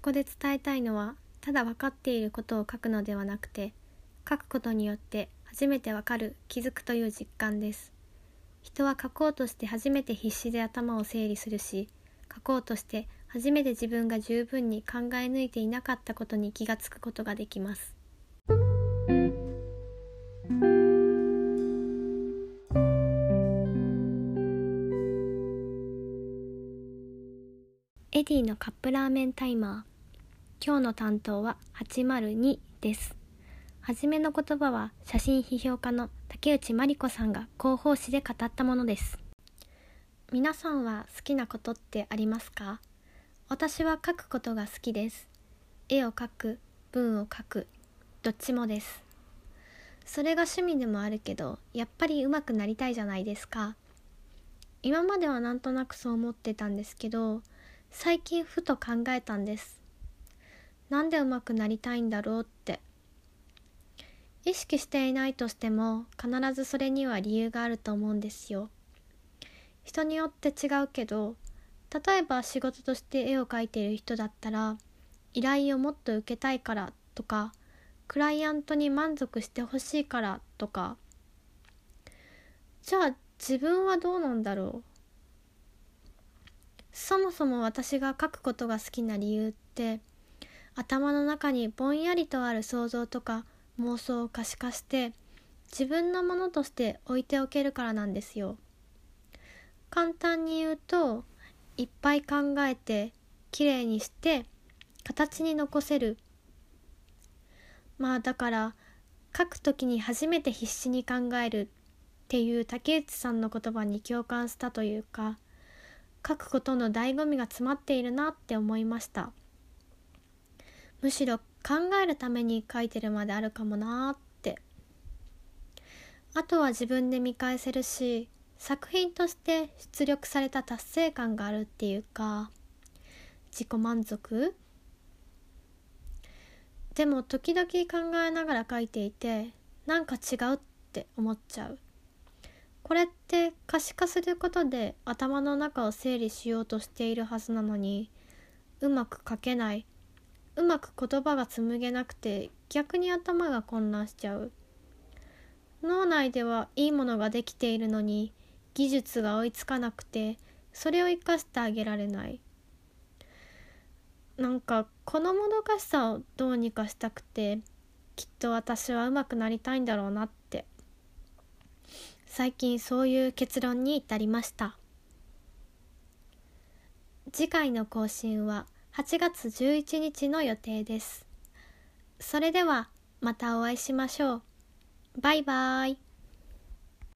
そこで伝えたいのはただ分かっていることを書くのではなくて書くことによって初めてわかる気づくという実感です。人は書こうとして初めて必死で頭を整理するし書こうとして初めて自分が十分に考え抜いていなかったことに気がつくことができます。エディのカップラーメンタイマー。今日の担当は802です。はじめの言葉は写真批評家の竹内真理子さんが広報誌で語ったものです。皆さんは好きなことってありますか？私は書くことが好きです。絵を描く文を書くどっちもです。それが趣味でもあるけどやっぱり上手くなりたいじゃないですか。今まではなんとなくそう思ってたんですけど最近ふと考えたんです。なんで上手くなりたいんだろうって。意識していないとしても必ずそれには理由があると思うんですよ。人によって違うけど例えば仕事として絵を描いている人だったら依頼をもっと受けたいからとかクライアントに満足してほしいからとか。じゃあ自分はどうなんだろう？そもそも私が書くことが好きな理由って頭の中にぼんやりとある想像とか妄想を可視化して自分のものとして置いておけるからなんですよ。簡単に言うといっぱい考えてきれいにして形に残せるまあだから書くときに初めて必死に考えるっていう竹内さんの言葉に共感したというか書くことの醍醐味が詰まっているなって思いましたむしろ考えるために書いてるまであるかもなーって。あとは自分で見返せるし作品として出力された達成感があるっていうか自己満足？でも時々考えながら書いていてなんか違うって思っちゃう。これって可視化することで頭の中を整理しようとしているはずなのにうまく書けない。うまく言葉が紡げなくて逆に頭が混乱しちゃう。脳内ではいいものができているのに技術が追いつかなくてそれを生かしてあげられない。なんかこのもどかしさをどうにかしたくてきっと私は上手くなりたいんだろうなって。最近そういう結論に至りました。次回の更新は8月11日の予定です。それではまたお会いしましょう。バイバーイ。